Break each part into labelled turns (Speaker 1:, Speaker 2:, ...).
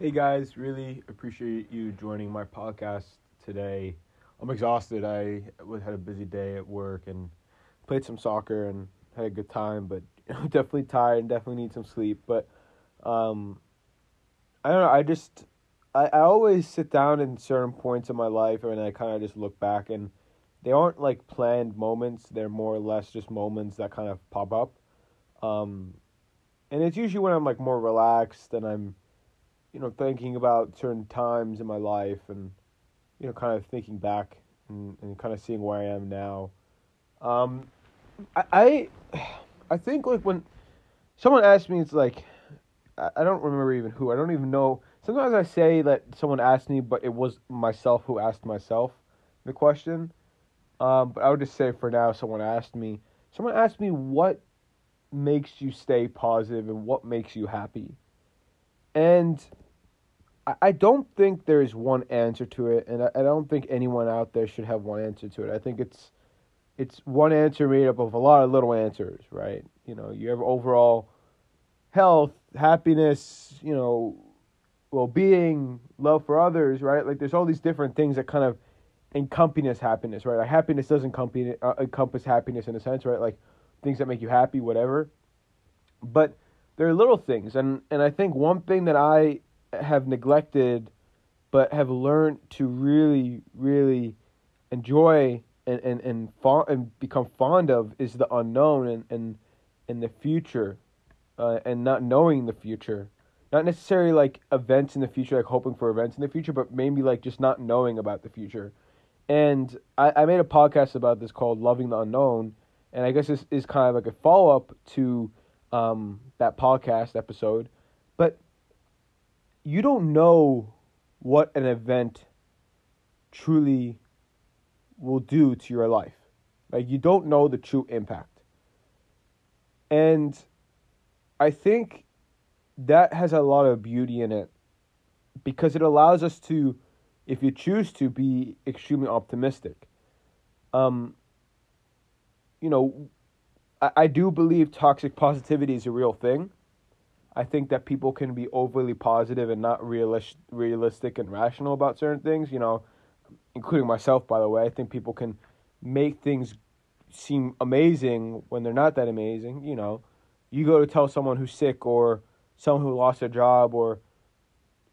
Speaker 1: Hey guys, really appreciate you joining my podcast today. I'm exhausted. I had a busy day at work and played some soccer and had a good time, but definitely tired and definitely need some sleep. But um, I don't know. I just I, I always sit down in certain points of my life and I kind of just look back and they aren't like planned moments. They're more or less just moments that kind of pop up. Um, and it's usually when I'm like more relaxed and I'm, you know, thinking about certain times in my life and, you know, kind of thinking back and, and kind of seeing where I am now. Um, I, I, think like when someone asked me, it's like, I, I don't remember even who. I don't even know. Sometimes I say that someone asked me, but it was myself who asked myself the question. Um, but I would just say for now, someone asked me. Someone asked me what makes you stay positive and what makes you happy. And I, don't think there's one answer to it, and I, don't think anyone out there should have one answer to it. I think it's it's one answer made up of a lot of little answers, right? You know, you have overall health, happiness, you know, well being, love for others, right? Like there's all these different things that kind of encompass happiness, right? Like happiness does encompass, uh, encompass happiness in a sense, right? Like things that make you happy, whatever. But there are little things, and and I think one thing that I have neglected, but have learned to really, really enjoy and and and, fa- and become fond of is the unknown and and and the future, uh, and not knowing the future. Not necessarily like events in the future, like hoping for events in the future, but maybe like just not knowing about the future. And I, I made a podcast about this called Loving the Unknown, and I guess this is kind of like a follow up to um, that podcast episode. But you don't know what an event truly will do to your life. Like you don't know the true impact. And I think that has a lot of beauty in it because it allows us to, if you choose to, be extremely optimistic. Um, you know, I, I do believe toxic positivity is a real thing. I think that people can be overly positive and not realis- realistic and rational about certain things, you know, including myself, by the way. I think people can make things seem amazing when they're not that amazing, you know. You go to tell someone who's sick or someone who lost their job or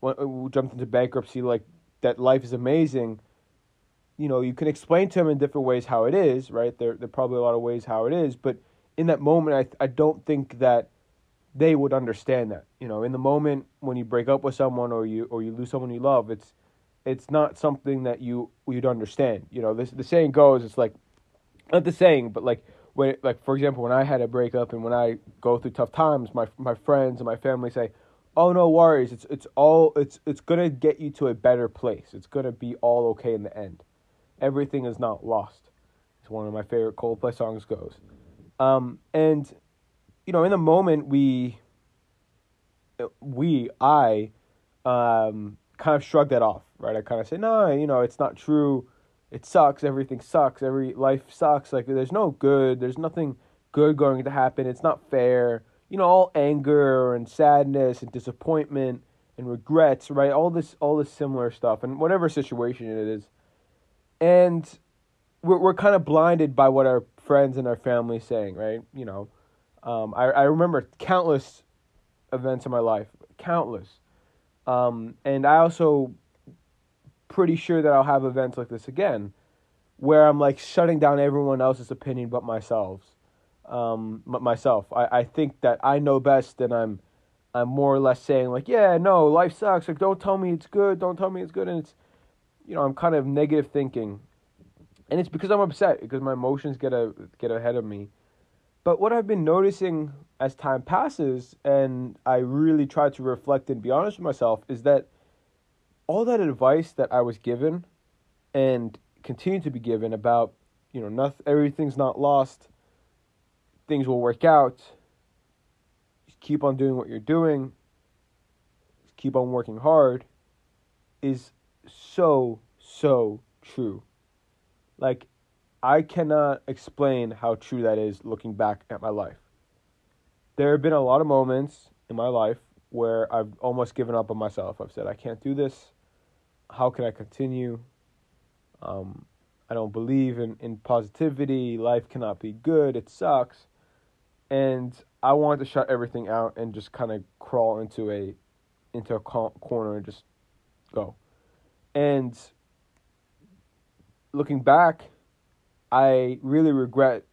Speaker 1: uh, jumped into bankruptcy like that life is amazing you know, you can explain to them in different ways how it is, right? There, there are probably a lot of ways how it is, but in that moment, I, I don't think that they would understand that. You know, in the moment when you break up with someone or you or you lose someone you love, it's it's not something that you you'd understand. You know, this the saying goes, it's like not the saying, but like when like for example, when I had a breakup and when I go through tough times, my my friends and my family say, "Oh no worries, it's it's all it's it's gonna get you to a better place. It's gonna be all okay in the end." Everything is not lost. It's one of my favorite Coldplay songs goes. Um, and you know, in the moment we we I um, kind of shrug that off, right? I kind of say, "No, you know, it's not true. It sucks. Everything sucks. Every life sucks. Like there's no good. There's nothing good going to happen. It's not fair." You know, all anger and sadness and disappointment and regrets, right? All this all this similar stuff and whatever situation it is and we're we're kind of blinded by what our friends and our family saying, right? You know, um, I I remember countless events in my life, countless, um, and I also pretty sure that I'll have events like this again, where I'm like shutting down everyone else's opinion but myself. Um, myself. I, I think that I know best, and I'm I'm more or less saying like, yeah, no, life sucks. Like, don't tell me it's good. Don't tell me it's good, and it's you know, I'm kind of negative thinking. And it's because I'm upset because my emotions get a, get ahead of me. But what I've been noticing as time passes and I really try to reflect and be honest with myself is that all that advice that I was given and continue to be given about, you know, nothing, everything's not lost, things will work out. Just keep on doing what you're doing. Just keep on working hard is so, so true. Like, I cannot explain how true that is looking back at my life. There have been a lot of moments in my life where I've almost given up on myself. I've said I can't do this. How can I continue? Um, I don't believe in, in positivity. Life cannot be good. It sucks. And I wanted to shut everything out and just kind of crawl into a into a corner and just go. And looking back, I really regret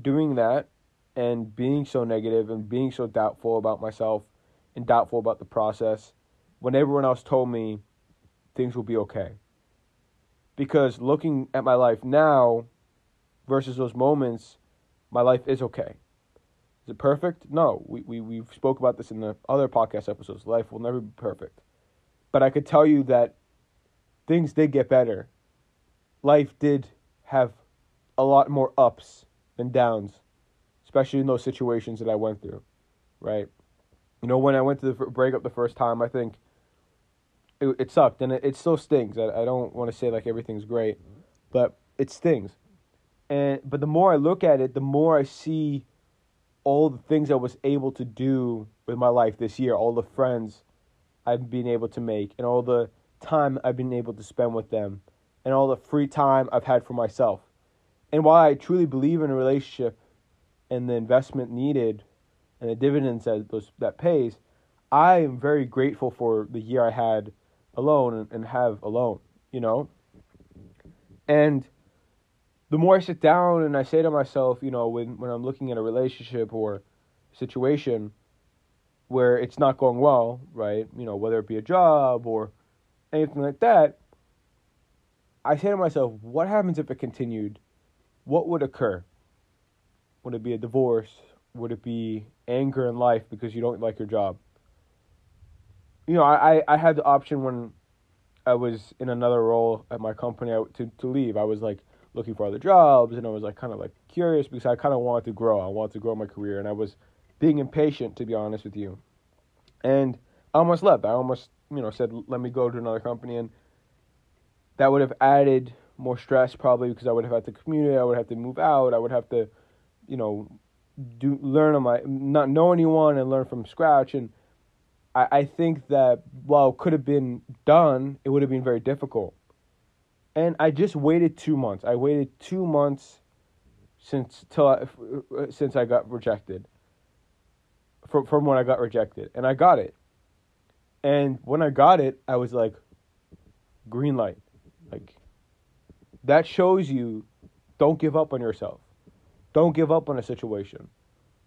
Speaker 1: doing that and being so negative and being so doubtful about myself and doubtful about the process when everyone else told me things will be okay. Because looking at my life now versus those moments, my life is okay. Is it perfect? No. We, we, we've spoke about this in the other podcast episodes. Life will never be perfect. But I could tell you that things did get better. Life did have a lot more ups than downs, especially in those situations that I went through, right? You know, when I went to the breakup the first time, I think it, it sucked, and it, it still stings. I, I don't want to say like everything's great, but it stings. And but the more I look at it, the more I see all the things I was able to do with my life this year, all the friends I've been able to make, and all the time I've been able to spend with them, and all the free time I've had for myself. And while I truly believe in a relationship and the investment needed and the dividends that those that pays, I am very grateful for the year I had alone and, and have alone, you know? And the more I sit down and I say to myself, you know, when, when I'm looking at a relationship or situation where it's not going well, right? You know, whether it be a job or anything like that, I say to myself, what happens if it continued? What would occur? Would it be a divorce? Would it be anger in life because you don't like your job? You know, I, I had the option when I was in another role at my company to, to leave. I was like looking for other jobs and I was like kind of like curious because I kind of wanted to grow. I wanted to grow my career and I was being impatient to be honest with you. And I almost left. I almost, you know, said let me go to another company and that would have added more stress probably because I would have had to commute, I would have to move out, I would have to, you know, do learn on my not know anyone and learn from scratch and I, I think that while it could have been done, it would have been very difficult. And I just waited two months. I waited two months since till I, uh, since I got rejected. From from when I got rejected, and I got it. And when I got it, I was like, green light. Like, that shows you don't give up on yourself. Don't give up on a situation,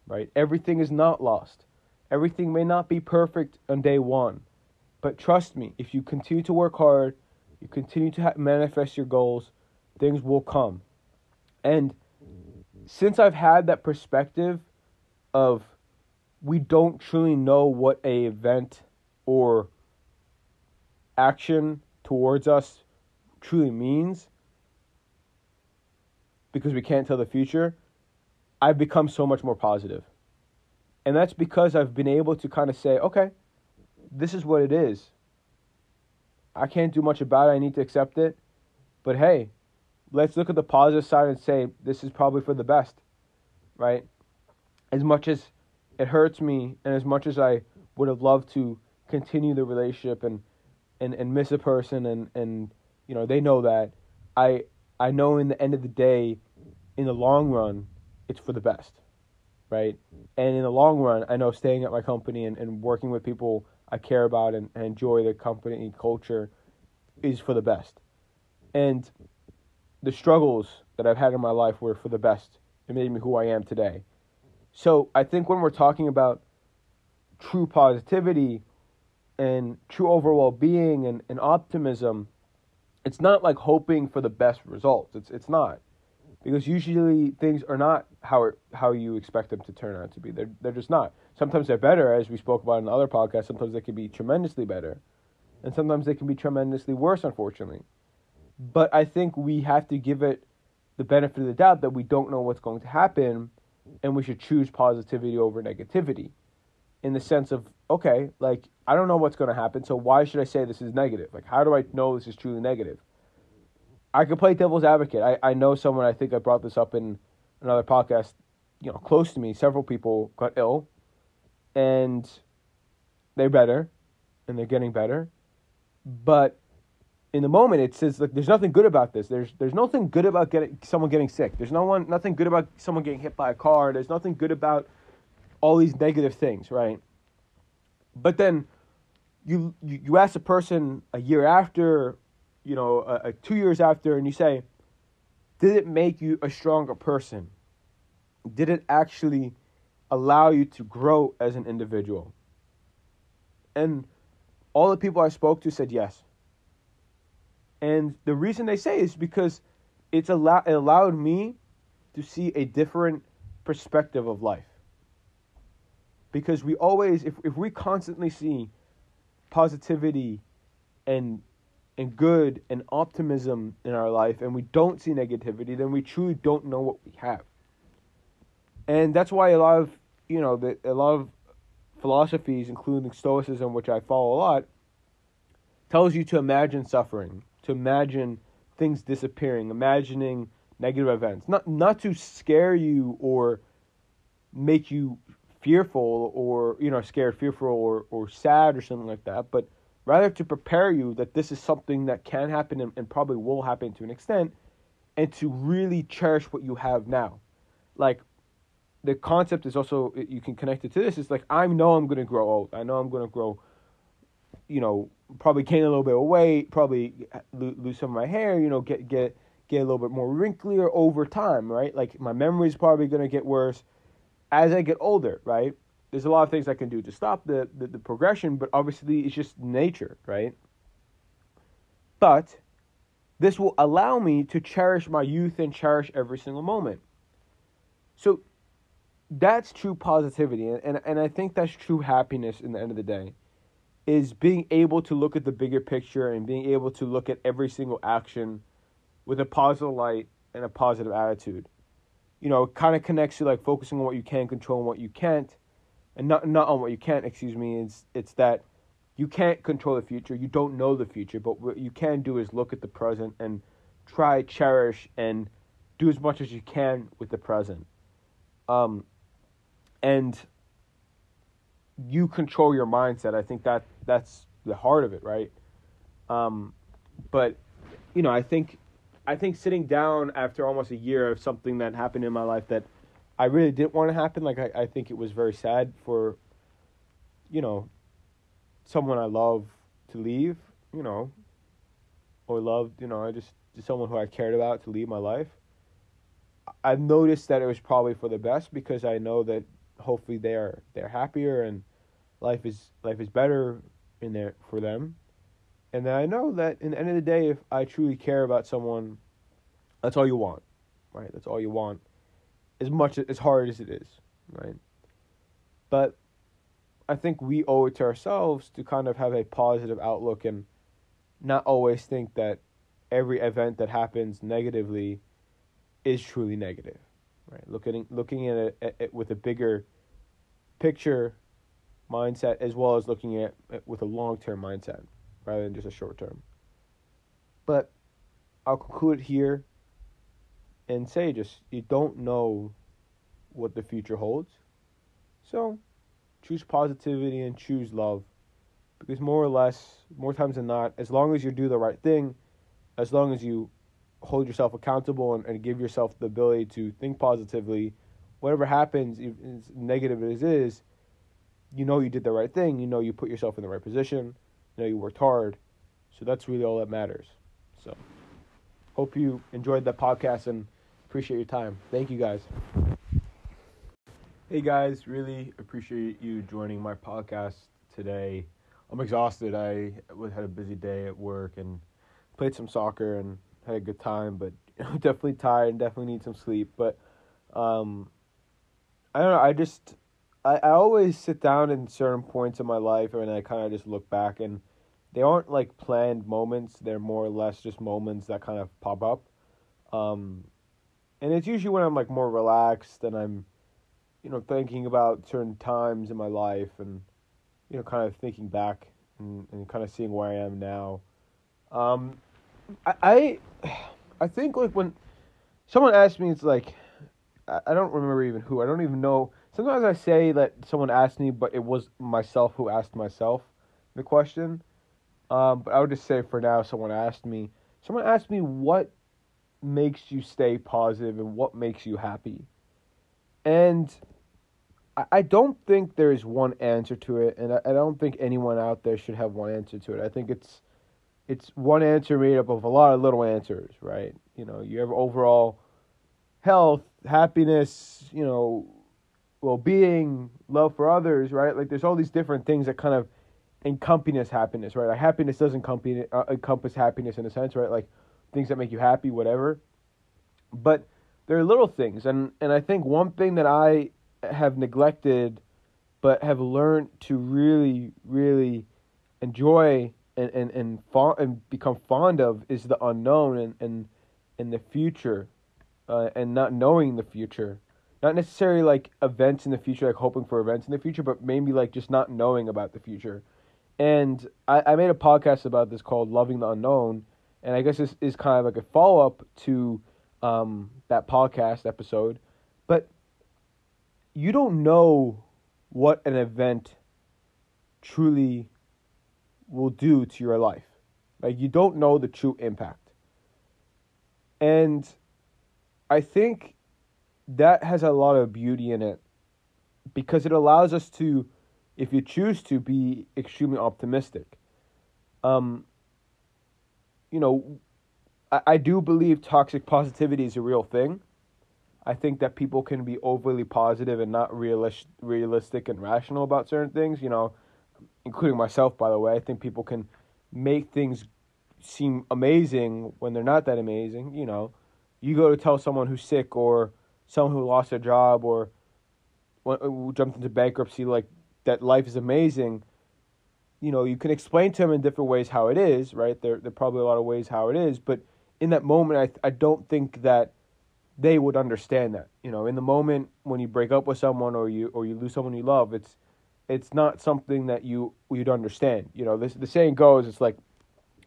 Speaker 1: right? Everything is not lost. Everything may not be perfect on day one, but trust me, if you continue to work hard, you continue to ha- manifest your goals, things will come. And since I've had that perspective of we don't truly know what a event or action towards us truly means because we can't tell the future, I've become so much more positive. And that's because I've been able to kind of say, okay, this is what it is. I can't do much about it. I need to accept it. But hey, let's look at the positive side and say this is probably for the best, right? As much as it hurts me and as much as I would have loved to continue the relationship and and, and miss a person and, and you know they know that. I I know in the end of the day in the long run it's for the best right? And in the long run I know staying at my company and, and working with people I care about and, and enjoy the company culture is for the best. And the struggles that I've had in my life were for the best. It made me who I am today. So I think when we're talking about true positivity and true overall being and, and optimism, it's not like hoping for the best results. It's it's not. Because usually things are not how how you expect them to turn out to be. They're they're just not. Sometimes they're better, as we spoke about in the other podcast. Sometimes they can be tremendously better, and sometimes they can be tremendously worse, unfortunately. But I think we have to give it the benefit of the doubt that we don't know what's going to happen, and we should choose positivity over negativity in the sense of okay, like I don't know what's going to happen, so why should I say this is negative? Like, how do I know this is truly negative? I could play devil's advocate. I, I know someone, I think I brought this up in another podcast, you know, close to me, several people got ill, and they're better and they're getting better. But in the moment it says like there's nothing good about this. There's there's nothing good about getting someone getting sick. There's no one nothing good about someone getting hit by a car. There's nothing good about all these negative things, right? But then you you, ask a person a year after, you know, a two years after, and you say, did it make you a stronger person? Did it actually allow you to grow as an individual? And all the people I spoke to said yes. And the reason they say is because it's allow- it allowed me to see a different perspective of life. Because we always, if, if we constantly see positivity and and good and optimism in our life and we don't see negativity, then we truly don't know what we have. And that's why a lot of you know the, a lot of philosophies, including Stoicism, which I follow a lot, tells you to imagine suffering, to imagine things disappearing, imagining negative events. Not not to scare you or make you fearful or you know scared, fearful or, or sad or something like that, but rather to prepare you that this is something that can happen and, and probably will happen to an extent, and to really cherish what you have now. Like the concept is also you can connect it to this. It's like I know I'm gonna grow old. I know I'm gonna grow, you know, probably gain a little bit of weight, probably lose some of my hair, you know, get get get a little bit more wrinklier over time, right? Like my memory is probably going to get worse as I get older, right? There's a lot of things I can do to stop the, the, the progression, but obviously it's just nature, right? But this will allow me to cherish my youth and cherish every single moment. So that's true positivity, and, and, and I think that's true happiness in the end of the day is being able to look at the bigger picture and being able to look at every single action with a positive light and a positive attitude. You know, it kind of connects to like focusing on what you can control and what you can't, and not not on what you can't. Excuse me. It's it's that you can't control the future. You don't know the future, but what you can do is look at the present and try cherish and do as much as you can with the present. Um, and you control your mindset. I think that that's the heart of it, right? Um, but you know, I think I think sitting down after almost a year of something that happened in my life that I really didn't want to happen. Like I, I think it was very sad for you know someone I love to leave. You know, or loved. You know, I just someone who I cared about to leave my life. I've noticed that it was probably for the best because I know that hopefully they're they're happier and life is life is better in there for them. And I know that in the end of the day, if I truly care about someone, that's all you want, right? That's all you want, as much as hard as it is, right? But I think we owe it to ourselves to kind of have a positive outlook and not always think that every event that happens negatively is truly negative, right? Looking looking at it, at it with a bigger picture mindset as well as looking at it with a long term mindset rather than just a short term. But I'll conclude here and say just you don't know what the future holds. So choose positivity and choose love. Because more or less, more times than not, as long as you do the right thing, as long as you hold yourself accountable and, and give yourself the ability to think positively, whatever happens, as negative as it is, you know you did the right thing. You know you put yourself in the right position. You know you worked hard. So that's really all that matters. So hope you enjoyed that podcast and appreciate your time. Thank you guys. Hey guys, really appreciate you joining my podcast today. I'm exhausted. I had a busy day at work and played some soccer and had a good time, but definitely tired and definitely need some sleep. But um, I don't know. I just I, I always sit down in certain points of my life and I kind of just look back and they aren't like planned moments. They're more or less just moments that kind of pop up. Um, and it's usually when I'm like more relaxed and I'm, you know, thinking about certain times in my life and, you know, kind of thinking back and, and kind of seeing where I am now. Um, I, I, I think like when someone asked me, it's like, I, I don't remember even who. I don't even know sometimes I say that someone asked me, but it was myself who asked myself the question. Um, but I would just say for now, someone asked me. Someone asked me what makes you stay positive and what makes you happy, and I, I don't think there is one answer to it, and I, I don't think anyone out there should have one answer to it. I think it's it's one answer made up of a lot of little answers, right? You know, you have overall health, happiness, you know, well being, love for others, right? Like there's all these different things that kind of encompass happiness, right? Like happiness doesn't encompass, uh, encompass happiness in a sense, right? Like things that make you happy, whatever. But there are little things, and and I think one thing that I have neglected, but have learned to really, really enjoy and and and, and become fond of is the unknown and and, and the future, uh, and not knowing the future. Not necessarily like events in the future, like hoping for events in the future, but maybe like just not knowing about the future. And I, I made a podcast about this called Loving the Unknown. And I guess this is kind of like a follow up to um, that podcast episode. But you don't know what an event truly will do to your life. Like you don't know the true impact. And I think that has a lot of beauty in it because it allows us to if you choose to be extremely optimistic. Um you know, I, I do believe toxic positivity is a real thing. I think that people can be overly positive and not realis- realistic and rational about certain things, you know, including myself, by the way. I think people can make things seem amazing when they're not that amazing. You know, you go to tell someone who's sick or someone who lost their job or who uh, jumped into bankruptcy, like that life is amazing. You know, you can explain to them in different ways how it is, right? There, there are probably a lot of ways how it is, but in that moment, I, I don't think that they would understand that. You know, in the moment when you break up with someone or you or you lose someone you love, it's it's not something that you you'd understand. You know, this the saying goes, it's like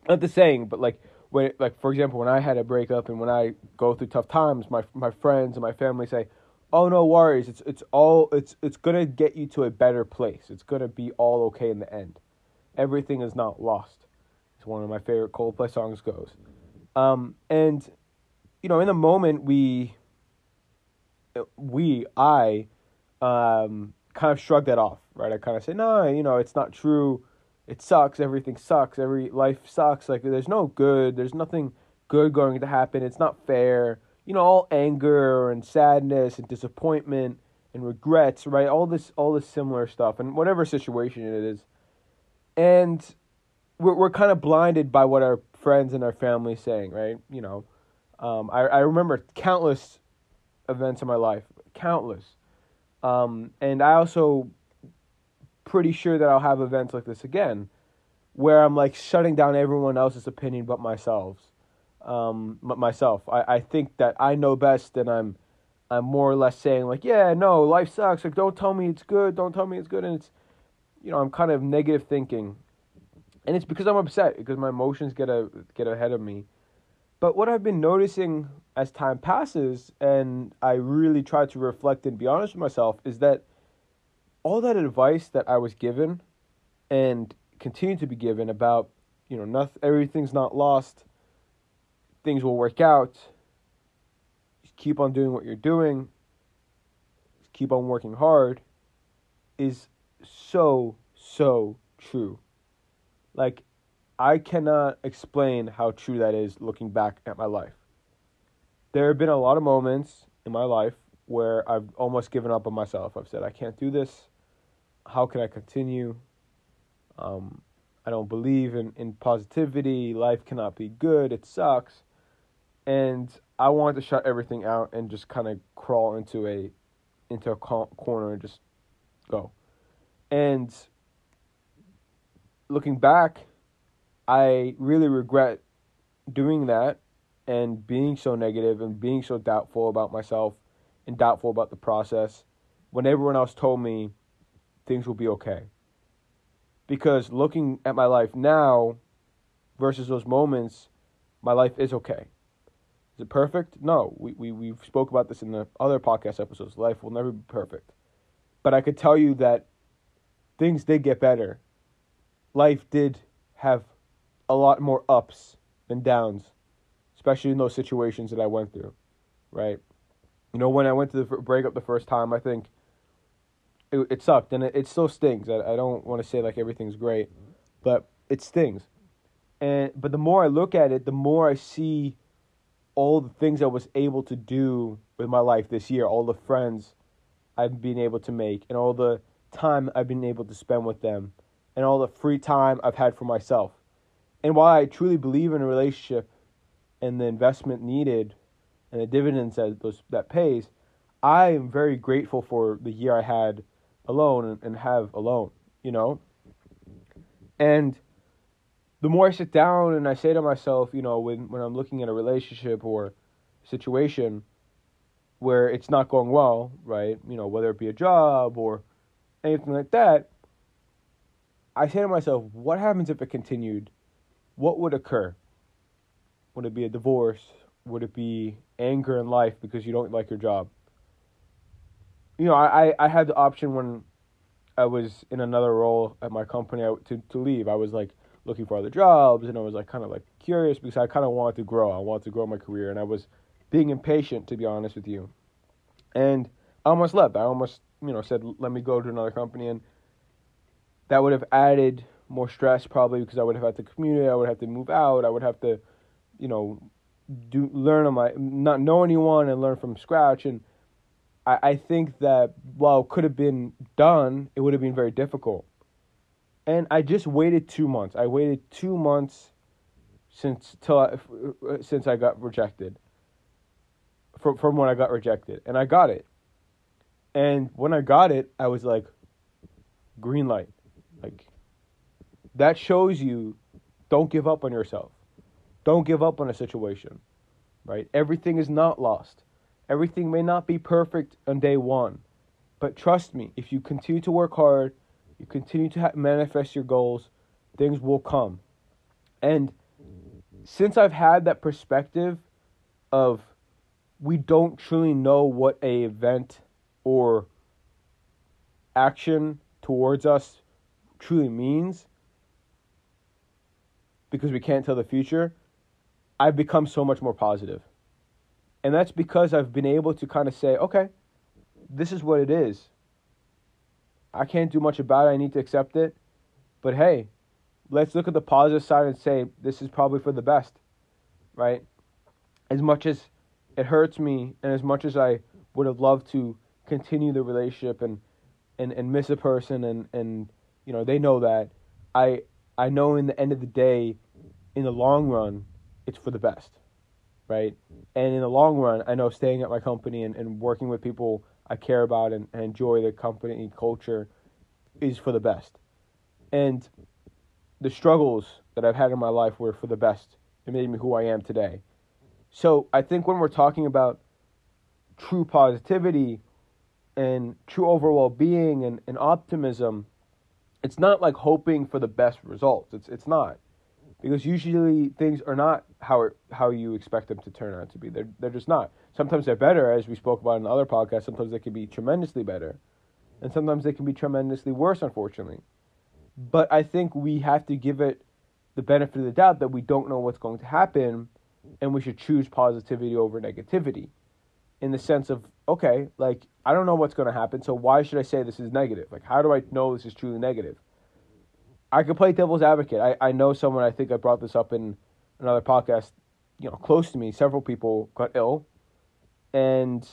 Speaker 1: not the saying, but like when it, like for example, when I had a breakup and when I go through tough times, my my friends and my family say, "Oh no worries, it's it's all it's it's gonna get you to a better place. It's gonna be all okay in the end. Everything is not lost." It's one of my favorite Coldplay songs goes, um, and you know, in the moment we, we, I, um, kind of shrug that off, right? I kind of say, no, you know, it's not true. It sucks. Everything sucks. Every life sucks. Like there's no good. There's nothing good going to happen. It's not fair. You know, all anger and sadness and disappointment and regrets, right? All this, all this similar stuff, and whatever situation it is, and we're we're kind of blinded by what our friends and our family saying, right? You know, um, I, I remember countless events in my life, countless. Um, and I also pretty sure that I'll have events like this again, where I'm like shutting down everyone else's opinion but myself. Um, myself. I, I think that I know best, and I'm, I'm more or less saying like, yeah, no, life sucks. Like, don't tell me it's good. Don't tell me it's good. And it's, you know, I'm kind of negative thinking, and it's because I'm upset because my emotions get a get ahead of me but what I've been noticing as time passes, and I really try to reflect and be honest with myself, is that all that advice that I was given and continue to be given about, you know, nothing, everything's not lost, things will work out, just keep on doing what you're doing, keep on working hard, is so, so true. Like, I cannot explain how true that is looking back at my life. There have been a lot of moments in my life where I've almost given up on myself. I've said, I can't do this. How can I continue? Um, I don't believe in, in positivity. Life cannot be good. It sucks. And I wanted to shut everything out and just kind of crawl into a into a corner and just go. And looking back, I really regret doing that and being so negative and being so doubtful about myself and doubtful about the process when everyone else told me things will be okay. Because looking at my life now versus those moments, my life is okay. Is it perfect? No. We we we've spoke about this in the other podcast episodes. Life will never be perfect. but I could tell you that things did get better. Life did have a lot more ups than downs, especially in those situations that I went through, right? You know, when I went to the breakup the first time, I think it, it sucked, and it, it still stings. I, I don't want to say like everything's great, but it stings. And but the more I look at it, the more I see all the things I was able to do with my life this year, all the friends I've been able to make, and all the time I've been able to spend with them, and all the free time I've had for myself. And while I truly believe in a relationship and the investment needed and the dividends that those, that pays, I am very grateful for the year I had alone and, have alone, you know? And the more I sit down and I say to myself, you know, when, when I'm looking at a relationship or situation where it's not going well, right? You know, whether it be a job or anything like that, I say to myself, what happens if it continued? What would occur? Would it be a divorce? Would it be anger in life because you don't like your job? You know, I, I had the option when I was in another role at my company to, to leave. I was like, looking for other jobs and I was like kind of like curious because I kind of wanted to grow. I wanted to grow my career and I was being impatient to be honest with you. And I almost left. I almost, you know, said let me go to another company and that would have added more stress probably because I would have had to commute, I would have to move out, I would have to, you know, do learn on my not know anyone and learn from scratch and I, I think that while it could have been done, it would have been very difficult and I just waited two months. I waited two months since till I, uh, since I got rejected. From from when I got rejected, and I got it. And when I got it, I was like, green light, like. That shows you, don't give up on yourself. Don't give up on a situation, right? Everything is not lost. Everything may not be perfect on day one, but trust me, if you continue to work hard you continue to ha- manifest your goals, things will come. And since I've had that perspective of we don't truly know what a event or action towards us truly means because we can't tell the future, I've become so much more positive. And that's because I've been able to kind of say, okay, this is what it is. I can't do much about it. I need to accept it. But hey, let's look at the positive side and say this is probably for the best, right? As much as it hurts me and as much as I would have loved to continue the relationship and and, and miss a person and, and you know they know that I I know in the end of the day in the long run it's for the best right and in the long run I know staying at my company and, and working with people I care about and, and enjoy the company culture is for the best. And the struggles that I've had in my life were for the best. It made me who I am today. So I think when we're talking about true positivity and true overall being and, and optimism, it's not like hoping for the best results. It's it's not. Because usually things are not how it, how you expect them to turn out to be. They're they're just not. Sometimes they're better, as we spoke about in the other podcast. Sometimes they can be tremendously better, and sometimes they can be tremendously worse, unfortunately. But I think we have to give it the benefit of the doubt that we don't know what's going to happen, and we should choose positivity over negativity, in the sense of okay, like I don't know what's going to happen, so why should I say this is negative? Like, how do I know this is truly negative? I could play devil's advocate. I, I know someone. I think I brought this up in another podcast. You know, close to me, several people got ill and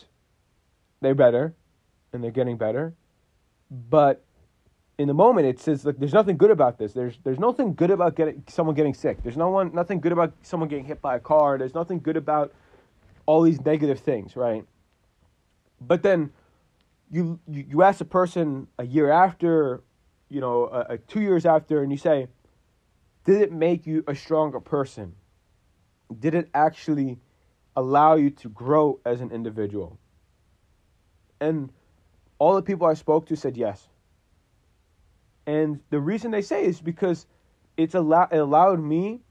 Speaker 1: they're better and they're getting better. But in the moment it says like there's nothing good about this. There's there's nothing good about getting someone getting sick. There's no one nothing good about someone getting hit by a car. There's nothing good about all these negative things, right? But then you you, you ask a person a year after, you know, a, a two years after, and you say, did it make you a stronger person? Did it actually allow you to grow as an individual? And all the people I spoke to said yes. And the reason they say is because it's allow- it allowed me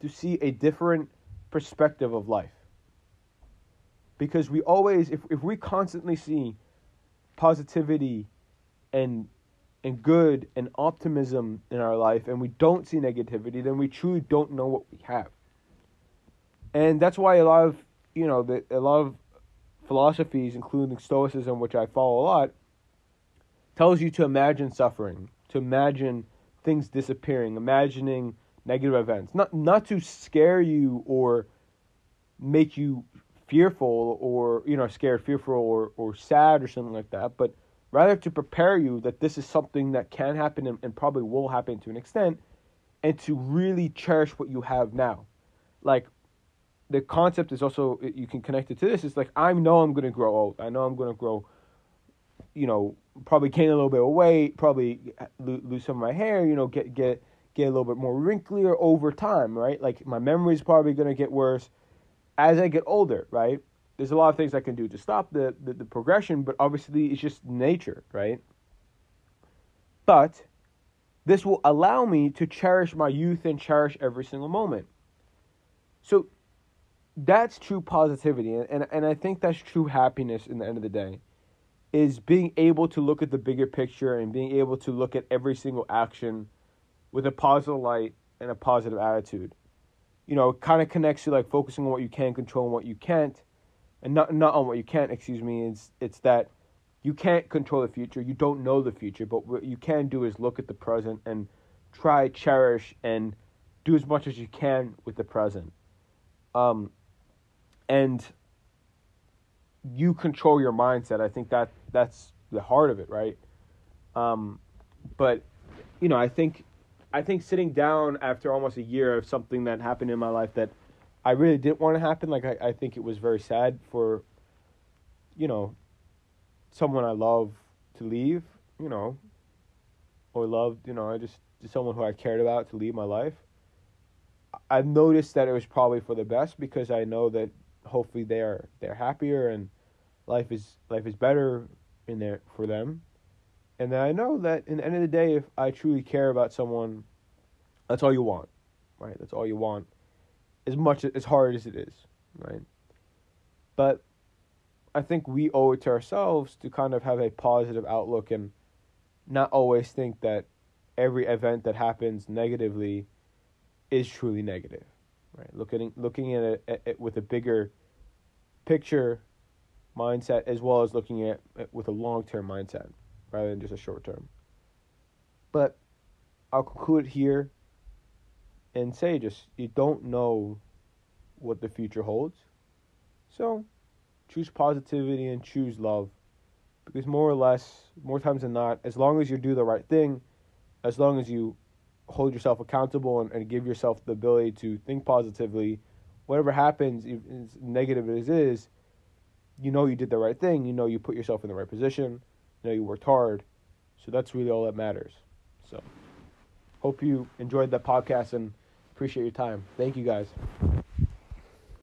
Speaker 1: to see a different perspective of life. Because we always, if, if we constantly see positivity and and good and optimism in our life and we don't see negativity, then we truly don't know what we have. And that's why a lot of, you know, the, a lot of philosophies, including Stoicism, which I follow a lot, tells you to imagine suffering, to imagine things disappearing, imagining negative events. Not not to scare you or make you fearful or you know scared, fearful or or sad or something like that, but rather to prepare you that this is something that can happen and, and probably will happen to an extent, and to really cherish what you have now. Like the concept is also you can connect it to this. It's like I know I'm going to grow old. I know I'm going to grow, you know, probably gain a little bit of weight, probably uh, lose some of my hair. You know, get get get a little bit more wrinklier over time, right? Like my memory is probably going to get worse as I get older, right? There's a lot of things I can do to stop the, the, the progression, but obviously it's just nature, right? But this will allow me to cherish my youth and cherish every single moment. So that's true positivity, and, and, and I think that's true happiness in the end of the day, is being able to look at the bigger picture and being able to look at every single action with a positive light and a positive attitude. You know, it kind of connects to like focusing on what you can control and what you can't, and not not on what you can't. Excuse me. It's it's that you can't control the future. You don't know the future, but what you can do is look at the present and try cherish and do as much as you can with the present. Um, and you control your mindset. I think that that's the heart of it, right? Um, but you know, I think I think sitting down after almost a year of something that happened in my life that I really didn't want to happen. Like I, I think it was very sad for, you know, someone I love to leave. You know, or loved. You know, I just someone who I cared about to leave my life. I've noticed that it was probably for the best because I know that hopefully they are they're happier and life is life is better in there for them. And then I know that in the end of the day, if I truly care about someone, that's all you want, right? That's all you want, as much as hard as it is, right? But I think we owe it to ourselves to kind of have a positive outlook and not always think that every event that happens negatively is truly negative, right? Looking looking at it, with a bigger picture mindset as well as looking at it with a long term mindset rather than just a short term. But I'll conclude here and say just you don't know what the future holds. So choose positivity and choose love. Because more or less, more times than not, as long as you do the right thing, as long as you hold yourself accountable and, and give yourself the ability to think positively, whatever happens, as negative as it is, you know you did the right thing. You know you put yourself in the right position. You know you worked hard. So that's really all that matters. So hope you enjoyed that podcast and appreciate your time. Thank you guys.